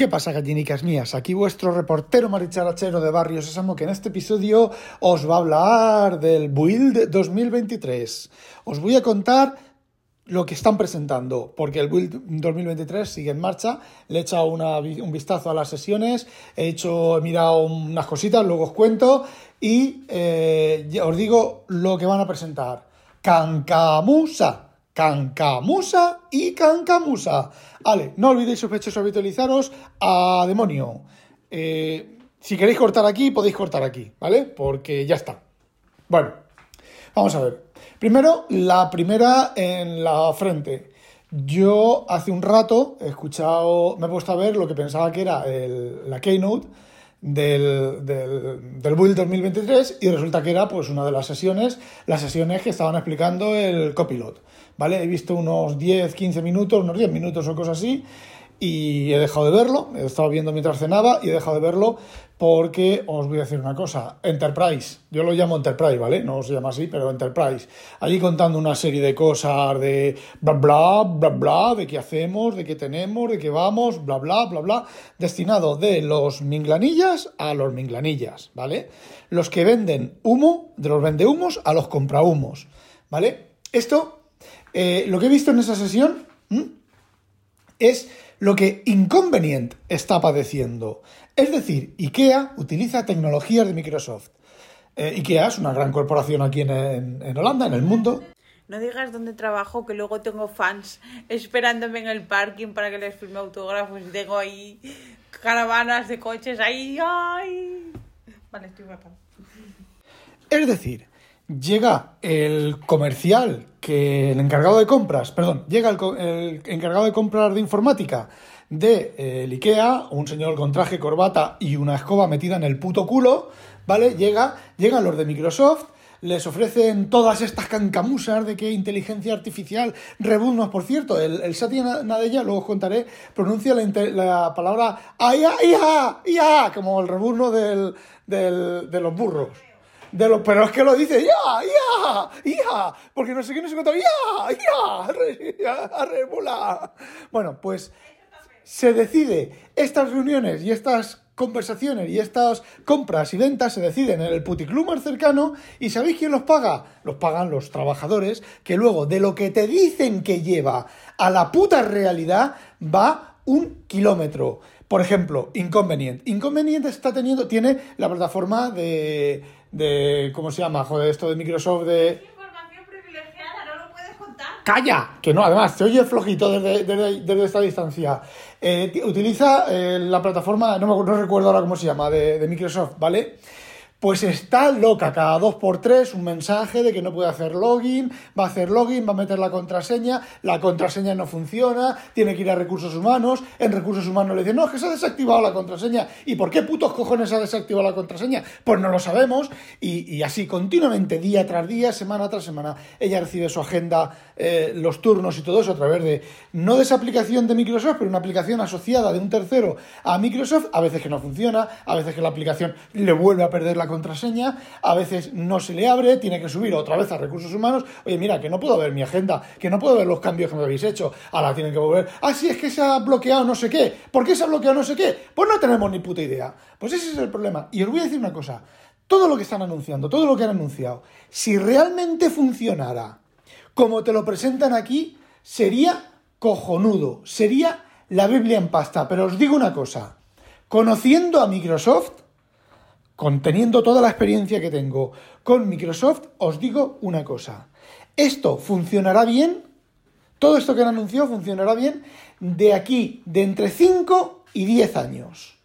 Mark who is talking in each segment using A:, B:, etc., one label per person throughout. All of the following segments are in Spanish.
A: ¿Qué pasa, gallinicas mías? Aquí vuestro reportero maricharachero de Barrio Sésamo que en este episodio os va a hablar del Build 2023. Os voy a contar lo que están presentando, porque el Build 2023 sigue en marcha. Le he echado un vistazo a las sesiones, he hecho, he mirado unas cositas, luego os cuento y eh, os digo lo que van a presentar. Cancamusa Cancamusa y Cancamusa. Vale, no olvidéis sospechosos habitualizaros a demonio. Eh, si queréis cortar aquí, podéis cortar aquí, ¿vale? Porque ya está. Bueno, vamos a ver. Primero, la primera en la frente. Yo hace un rato he escuchado, me he puesto a ver lo que pensaba que era la Keynote del, del, del, Build 2023 y resulta que era pues una de las sesiones, las sesiones que estaban explicando el copilot, ¿vale? He visto unos 10, 15 minutos, unos 10 minutos o cosas así y he dejado de verlo, he estado viendo mientras cenaba y he dejado de verlo porque os voy a decir una cosa, Enterprise, yo lo llamo Enterprise, ¿vale? No se llama así, pero Enterprise, allí contando una serie de cosas de bla bla bla bla, de qué hacemos, de qué tenemos, de qué vamos, bla bla bla bla, destinado de los minglanillas a los minglanillas, ¿vale? Los que venden humo, de los vendehumos a los comprahumos, ¿vale? Esto, eh, lo que he visto en esa sesión es lo que Inconvenient está padeciendo. Es decir, IKEA utiliza tecnologías de Microsoft. Eh, IKEA es una gran corporación aquí en, en, Holanda, en el mundo.
B: No digas dónde trabajo, que luego tengo fans esperándome en el parking para que les firme autógrafos y tengo ahí caravanas de coches ahí. ¡Ay! Vale, estoy matando.
A: Es decir, llega el comercial, que el encargado de compras, perdón, llega el, encargado de compras de informática de eh, IKEA, un señor con traje, corbata y una escoba metida en el puto culo, ¿vale? Llega, llegan los de Microsoft, les ofrecen todas estas cancamusas de que inteligencia artificial, rebuznos, por cierto, el, el Satya Nadella, luego os contaré, pronuncia la, la palabra ¡Ia, ia, ia! como el rebuzno del, del, de los burros de los, pero es que lo dice, ya, ya, ya, porque no sé qué no se cuenta, ya, ya, arrebula. Bueno, pues se decide, estas reuniones y estas conversaciones y estas compras y ventas se deciden en el puticlub más cercano y ¿sabéis quién los paga? Los pagan los trabajadores que luego de lo que te dicen que lleva a la puta realidad va un kilómetro. Por ejemplo, Inconvenient. Inconvenient está teniendo, tiene la plataforma de, de ¿cómo se llama? Joder, esto de Microsoft de...
B: Información privilegiada, no lo puedes contar.
A: ¡Calla! Que no, además, se oye flojito desde, desde, esta distancia. Eh, utiliza eh, la plataforma, no, me, no recuerdo ahora cómo se llama, de, de Microsoft, ¿vale? Pues está loca cada dos por tres un mensaje de que no puede hacer login, va a hacer login, va a meter la contraseña, la contraseña no funciona, tiene que ir a recursos humanos, en recursos humanos le dicen, no, es que se ha desactivado la contraseña, ¿y por qué putos cojones se ha desactivado la contraseña? Pues no lo sabemos, y, así continuamente, día tras día, semana tras semana, ella recibe su agenda, eh, los turnos y todo eso a través de, no de esa aplicación de Microsoft, pero una aplicación asociada de un tercero a Microsoft, a veces que no funciona, a veces que la aplicación le vuelve a perder la contraseña, a veces no se le abre, tiene que subir otra vez a recursos humanos, oye, mira, que no puedo ver mi agenda, que no puedo ver los cambios que me habéis hecho, ahora tienen que volver, ah, sí, es que se ha bloqueado no sé qué, ¿por qué se ha bloqueado no sé qué? Pues no tenemos ni puta idea. Pues ese es el problema. Y os voy a decir una cosa, todo lo que están anunciando, todo lo que han anunciado, si realmente funcionara como te lo presentan aquí, sería cojonudo, sería la Biblia en pasta. Pero os digo una cosa, conociendo a Microsoft, conteniendo toda la experiencia que tengo con Microsoft, os digo una cosa. Esto funcionará bien, todo esto que han anunciado funcionará bien de aquí, de entre 5 y 10 años.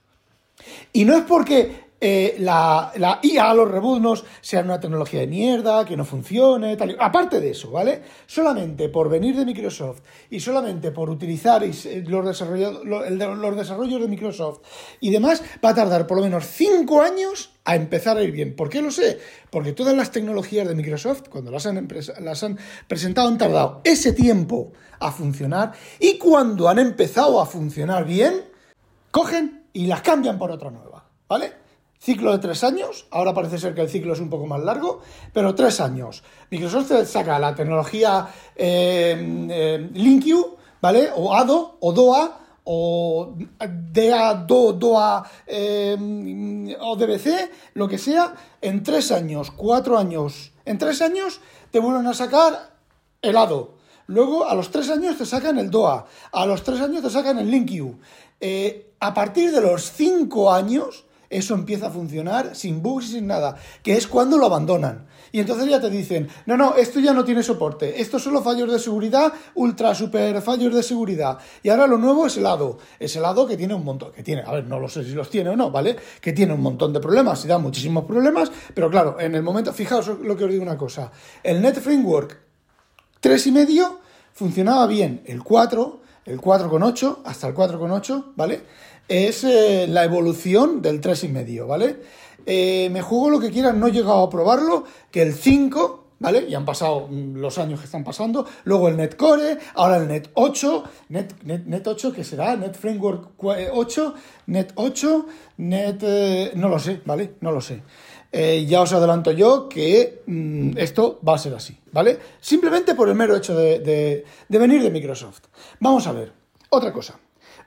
A: Y no es porque eh, la, la, IA, los rebuznos, sean una tecnología de mierda, que no funcione, tal. Aparte de eso, ¿vale? Solamente por venir de Microsoft y solamente por utilizar los, desarrollos, los desarrollos de Microsoft y demás, va a tardar por lo menos 5 años a empezar a ir bien. ¿Por qué lo sé? Porque todas las tecnologías de Microsoft, cuando las han presentado, han tardado ese tiempo a funcionar y cuando han empezado a funcionar bien, cogen y las cambian por otra nueva, ¿vale? Ciclo de tres años, ahora parece ser que el ciclo es un poco más largo, pero tres años. Microsoft saca la tecnología eh, eh, ¿vale? O ADO, o DOA, o DA, DO, DOA eh, o DBC, lo que sea, en tres años, cuatro años, en tres años te vuelven a sacar el ADO. Luego, a los tres años te sacan el DOA. A los tres años te sacan el LinkU. Eh, a partir de los cinco años, eso empieza a funcionar sin bugs y sin nada, que es cuando lo abandonan. Y entonces ya te dicen, no, no, esto ya no tiene soporte, esto son los fallos de seguridad, ultra super fallos de seguridad. Y ahora lo nuevo es el ADO, es el ADO que tiene un montón, que tiene, a ver, no lo sé si los tiene o no, ¿vale? Que tiene un montón de problemas y da muchísimos problemas, pero claro, en el momento, fijaos lo que os digo una cosa, el Net Framework y medio funcionaba bien, el 4, el 4,8 hasta el 4,8, ¿vale? Es eh, la evolución del y medio, ¿vale? Eh, me juego lo que quieran, no he llegado a probarlo, que el 5, ¿vale? Y han pasado mm, los años que están pasando. Luego el Netcore, ahora el Net 8, Net, Net, 8, ¿qué será? Net Framework 8, Net 8, Net... no lo sé, ¿vale? No lo sé. Eh, ya os adelanto yo que mm, esto va a ser así, ¿vale? Simplemente por el mero hecho de, venir de Microsoft. Vamos a ver, otra cosa.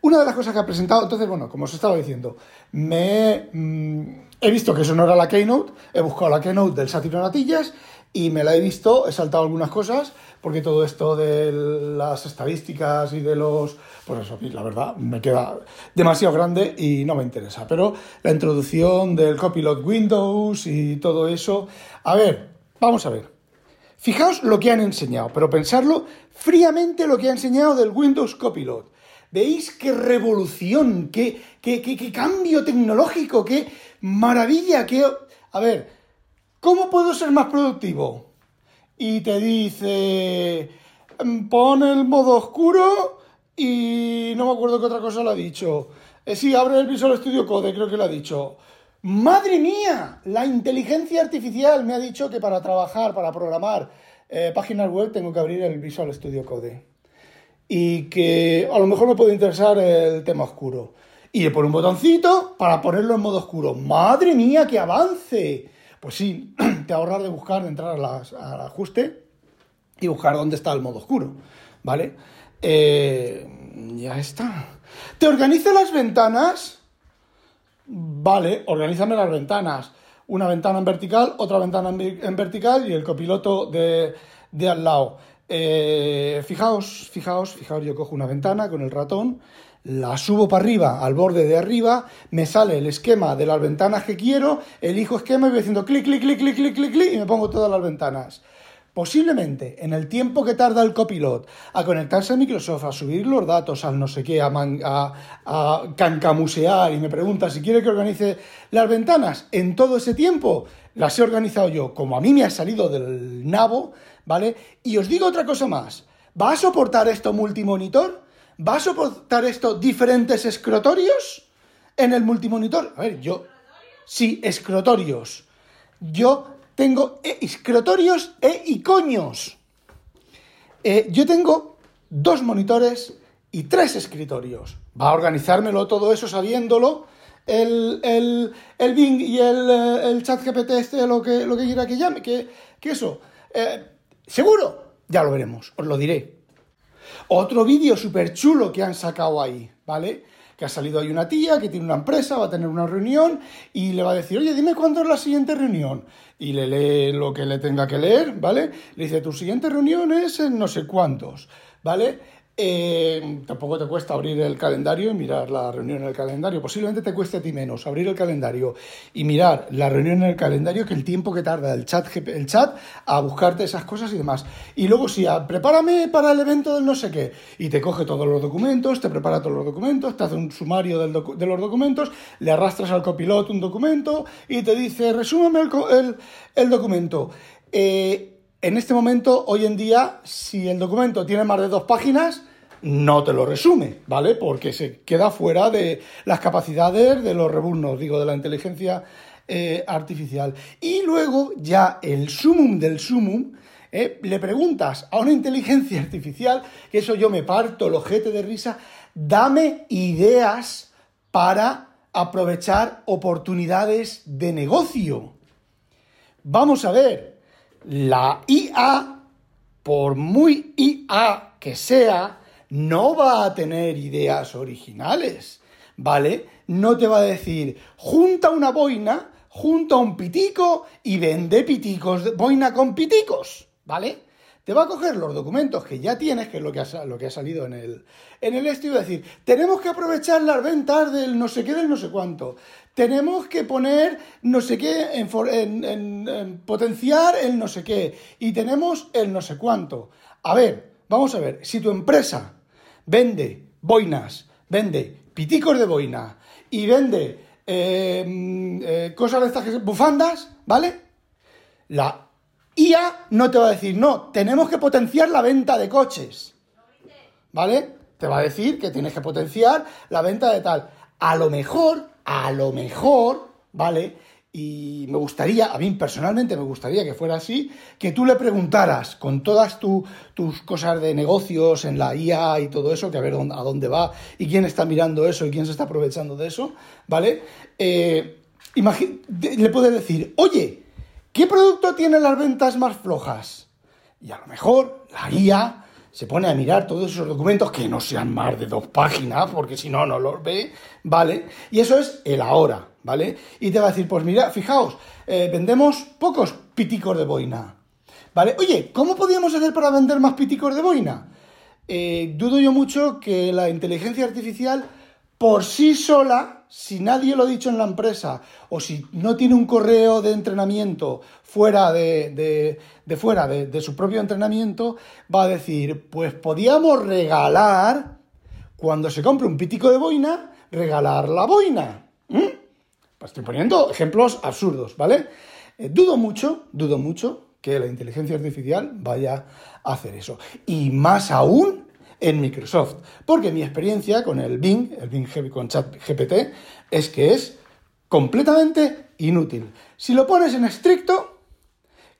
A: Una de las cosas que ha presentado, entonces, bueno, como os estaba diciendo, me... Mm, He visto que eso no era la Keynote, he buscado la Keynote del Sátiro Natillas y me la he visto, he saltado algunas cosas, porque todo esto de las estadísticas y de los... Pues eso, la verdad, me queda demasiado grande y no me interesa. Pero la introducción del Copilot Windows y todo eso... A ver, vamos a ver. Fijaos lo que han enseñado, pero pensarlo fríamente lo que ha enseñado del Windows Copilot. ¿Veis qué revolución, qué, qué, qué, cambio tecnológico, qué maravilla, qué... A ver, ¿cómo puedo ser más productivo? Y te dice, mm, pon el modo oscuro y no me acuerdo qué otra cosa le ha dicho. Eh, sí, abre el Visual Studio Code, creo que lo ha dicho. ¡Madre mía! La inteligencia artificial me ha dicho que para trabajar, para programar eh, páginas web, tengo que abrir el Visual Studio Code y que a lo mejor me puede interesar el tema oscuro. Y le pone un botoncito para ponerlo en modo oscuro. ¡Madre mía, qué avance! Pues sí, te ahorras de buscar, de entrar al ajuste y buscar dónde está el modo oscuro. ¿Vale? Eh, ya está. ¿Te organiza las ventanas? Vale, organízame las ventanas. Una ventana en vertical, otra ventana en, vertical y el copiloto de, de al lado. Eh, fijaos, fijaos, fijaos, yo cojo una ventana con el ratón, la subo para arriba, al borde de arriba, me sale el esquema de las ventanas que quiero, elijo esquema y voy haciendo clic, clic, clic, clic, clic, clic, clic y me pongo todas las ventanas. Posiblemente en el tiempo que tarda el copilot a conectarse a Microsoft, a subir los datos al no sé qué, a, a, a cancamusear y me pregunta si quiere que organice las ventanas, en todo ese tiempo las he organizado yo, como a mí me ha salido del nabo, ¿vale? Y os digo otra cosa más. ¿Va a soportar esto multimonitor? ¿Va a soportar esto diferentes escrotorios en el multimonitor? A ver, yo... Sí, escrotorios. Yo tengo escrotorios e icoños. Eh, yo tengo dos monitores y tres escritorios. Va a organizármelo todo eso sabiéndolo. El, el, Bing y el, eh, el chat GPT este, lo que, lo que quiera que llame, que, que eso. Eh, ¿Seguro? Ya lo veremos, os lo diré. Otro vídeo súper chulo que han sacado ahí, ¿vale? Que ha salido ahí una tía que tiene una empresa, va a tener una reunión y le va a decir, oye, dime cuándo es la siguiente reunión. Y le lee lo que le tenga que leer, ¿vale? Le dice, tu siguiente reunión es en no sé cuántos, ¿vale? Eh, tampoco te cuesta abrir el calendario y mirar la reunión en el calendario. Posiblemente te cueste a ti menos abrir el calendario y mirar la reunión en el calendario que el tiempo que tarda el chat, el chat a buscarte esas cosas y demás. Y luego si sí, prepárame para el evento del no sé qué y te coge todos los documentos, te prepara todos los documentos, te hace un sumario de los documentos, le arrastras al copiloto un documento y te dice resúmeme el, el, documento. Eh, en este momento, hoy en día, si el documento tiene más de dos páginas, no te lo resume, ¿vale? Porque se queda fuera de las capacidades de los rebuznos, digo, de la inteligencia eh, artificial. Y luego, ya el sumum del sumum, eh, le preguntas a una inteligencia artificial, que eso yo me parto el ojete de risa, dame ideas para aprovechar oportunidades de negocio. Vamos a ver, la IA, por muy IA que sea, no va a tener ideas originales, ¿vale? No te va a decir, junta una boina, junta un pitico y vende piticos, boina con piticos, ¿vale? Te va a coger los documentos que ya tienes, que es lo que ha, salido en el, en el y va a decir, tenemos que aprovechar las ventas del no sé qué, del no sé cuánto. Tenemos que poner no sé qué, en potenciar el no sé qué. Y tenemos el no sé cuánto. A ver, vamos a ver, si tu empresa vende boinas, vende piticos de boina y vende eh, eh, cosas de estas bufandas, ¿vale? La IA no te va a decir, no, tenemos que potenciar la venta de coches, ¿vale? Te va a decir que tienes que potenciar la venta de tal. A lo mejor, a lo mejor, ¿vale? Y me gustaría, a mí personalmente me gustaría que fuera así, que tú le preguntaras con todas tus cosas de negocios en la IA y todo eso, que a ver a dónde va y quién está mirando eso y quién se está aprovechando de eso, ¿vale? Eh, le puedes decir, oye, ¿qué producto tiene las ventas más flojas? Y a lo mejor la IA se pone a mirar todos esos documentos que no sean más de dos páginas, porque si no, no los ve, ¿vale? Y eso es el ahora, ¿vale? Y te va a decir, pues mira, fijaos, eh, vendemos pocos piticos de boina, ¿vale? Oye, ¿cómo podríamos hacer para vender más piticos de boina? Eh, dudo yo mucho que la inteligencia artificial por sí sola, si nadie lo ha dicho en la empresa o si no tiene un correo de entrenamiento fuera de, fuera de, su propio entrenamiento, va a decir, pues podíamos regalar, cuando se compre un pitico de boina, regalar la boina. Pues estoy poniendo ejemplos absurdos, ¿vale? Eh, dudo mucho, dudo mucho que la inteligencia artificial vaya a hacer eso. Y más aún en Microsoft. Porque mi experiencia con el Bing, el Bing con Chat GPT, es que es completamente inútil. Si lo pones en estricto,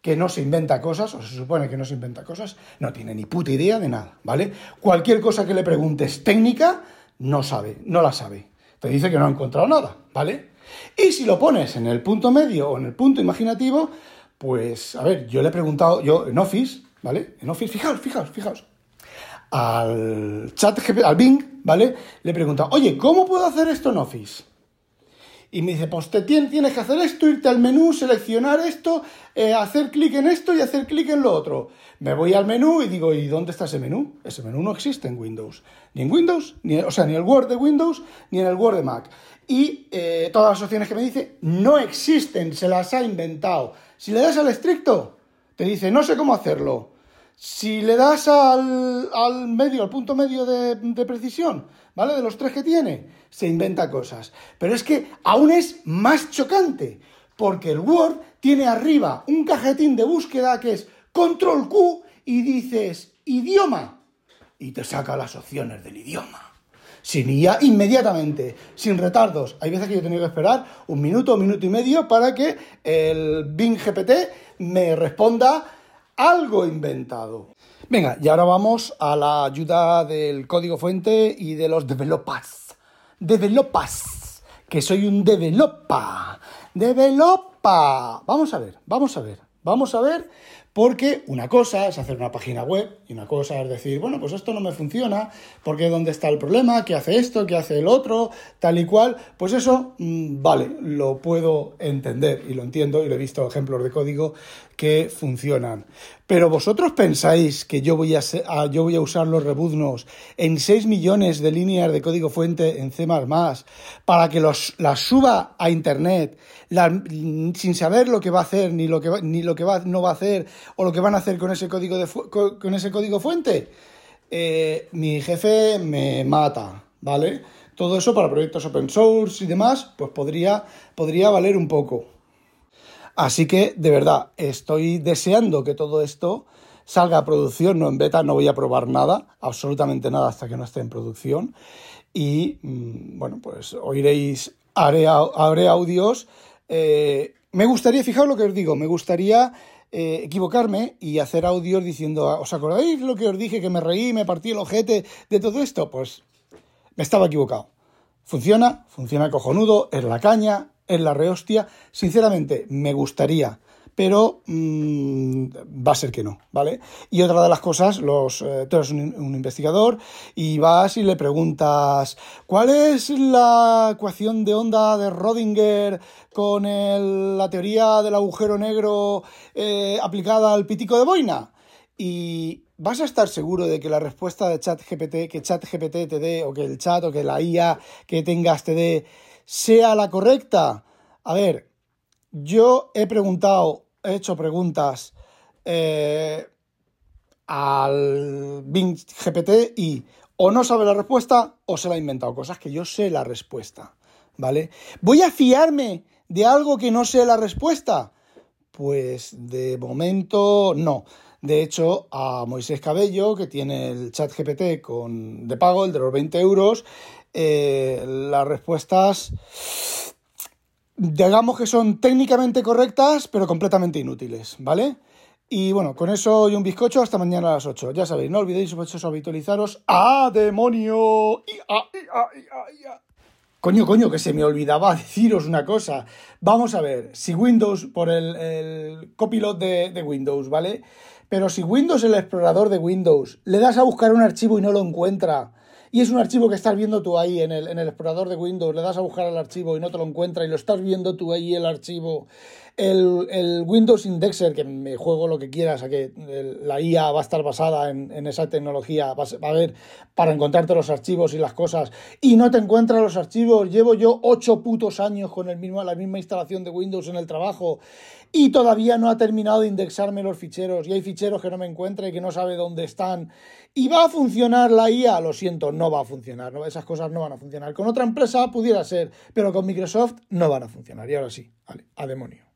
A: que no se inventa cosas, o se supone que no se inventa cosas, no tiene ni puta idea de nada, ¿vale? Cualquier cosa que le preguntes técnica, no sabe, no la sabe. Te dice que no ha encontrado nada, ¿vale? Y si lo pones en el punto medio o en el punto imaginativo, pues, a ver, yo le he preguntado, yo en Office, ¿vale? En Office, fijaos, fijaos, fijaos al chat, al Bing, ¿vale? Le pregunta, oye, ¿cómo puedo hacer esto en Office? Y me dice, pues te tienes que hacer esto, irte al menú, seleccionar esto, eh, hacer clic en esto y hacer clic en lo otro. Me voy al menú y digo, ¿y dónde está ese menú? Ese menú no existe en Windows. Ni en Windows, ni, o sea, ni el Word de Windows, ni en el Word de Mac. Y eh, todas las opciones que me dice no existen, se las ha inventado. Si le das al estricto, te dice, no sé cómo hacerlo. Si le das al, medio, al punto medio de, precisión, ¿vale? De los tres que tiene, se inventa cosas. Pero es que aún es más chocante, porque el Word tiene arriba un cajetín de búsqueda que es control Q y dices idioma y te saca las opciones del idioma. Sin IA, inmediatamente, sin retardos. Hay veces que yo he tenido que esperar un minuto, un minuto y medio para que el Bing GPT me responda algo inventado. Venga, y ahora vamos a la ayuda del código fuente y de los developers. Developers, que soy un developa. Developa. Vamos a ver, vamos a ver, vamos a ver porque una cosa es hacer una página web y una cosa es decir, bueno, pues esto no me funciona, porque ¿dónde está el problema? ¿Qué hace esto? ¿Qué hace el otro? Tal y cual. Pues eso, mm, vale, lo puedo entender y lo entiendo y lo he visto ejemplos de código que funcionan. Pero vosotros pensáis que yo voy a, yo voy a usar los rebuznos en 6 millones de líneas de código fuente en C++ para que los, las suba a internet sin saber lo que va a hacer ni lo que ni lo que va, no va a hacer o lo que van a hacer con ese código, de con ese código fuente, eh, mi jefe me mata, ¿vale? Todo eso para proyectos open source y demás, pues podría, podría valer un poco. Así que, de verdad, estoy deseando que todo esto salga a producción, no en beta, no voy a probar nada, absolutamente nada hasta que no esté en producción. Y, mm, bueno, pues oiréis, haré, haré audios. Eh, me gustaría, fijaos lo que os digo, me gustaría eh, equivocarme y hacer audios diciendo, ¿os acordáis lo que os dije que me reí, me partí el ojete de todo esto? Pues me estaba equivocado. Funciona, funciona cojonudo, es la caña, es la rehostia. Sinceramente, me gustaría, pero mm, va a ser que no, ¿vale? Y otra de las cosas, los, eh, tú eres un, un investigador y vas y le preguntas, ¿cuál es la ecuación de onda de Rodinger con el- la teoría del agujero negro eh, aplicada al pitico de boina? Y vas a estar seguro de que la respuesta de ChatGPT, que ChatGPT te dé, o que el chat, o que la IA que tengas te dé, sea la correcta. A ver, yo he preguntado, he hecho preguntas eh, al Bing GPT y o no sabe la respuesta o se la ha inventado, cosas que yo sé la respuesta, ¿vale? ¿Voy a fiarme de algo que no sé la respuesta? Pues de momento no. De hecho, a Moisés Cabello, que tiene el chat GPT con, de pago, el de los 20 euros, eh, las respuestas digamos que son técnicamente correctas, pero completamente inútiles, ¿vale? Y bueno, con eso y un bizcocho hasta mañana a las 8. Ya sabéis, no olvidéis habitualizaros. ¡Ah, demonio! ¡Ia, ia, ia, ia! Coño, coño, que se me olvidaba deciros una cosa. Vamos a ver, si Windows, por el, el copilot de, de Windows, ¿vale? Pero si Windows, el explorador de Windows, le das a buscar un archivo y no lo encuentra, y es un archivo que estás viendo tú ahí en el, en el explorador de Windows, le das a buscar el archivo y no te lo encuentra y lo estás viendo tú ahí el archivo, el, el Windows Indexer, que me juego lo que quieras, a que la IA va a estar basada en, en esa tecnología, va a, haber para encontrarte los archivos y las cosas, y no te encuentra los archivos, llevo yo ocho putos años con el mismo, la misma instalación de Windows en el trabajo, y todavía no ha terminado de indexarme los ficheros, y hay ficheros que no me encuentra y que no sabe dónde están, y va a funcionar la IA, lo siento, no va a funcionar, esas cosas no van a funcionar. Con otra empresa pudiera ser, pero con Microsoft no van a funcionar, y ahora sí, vale, a demonio.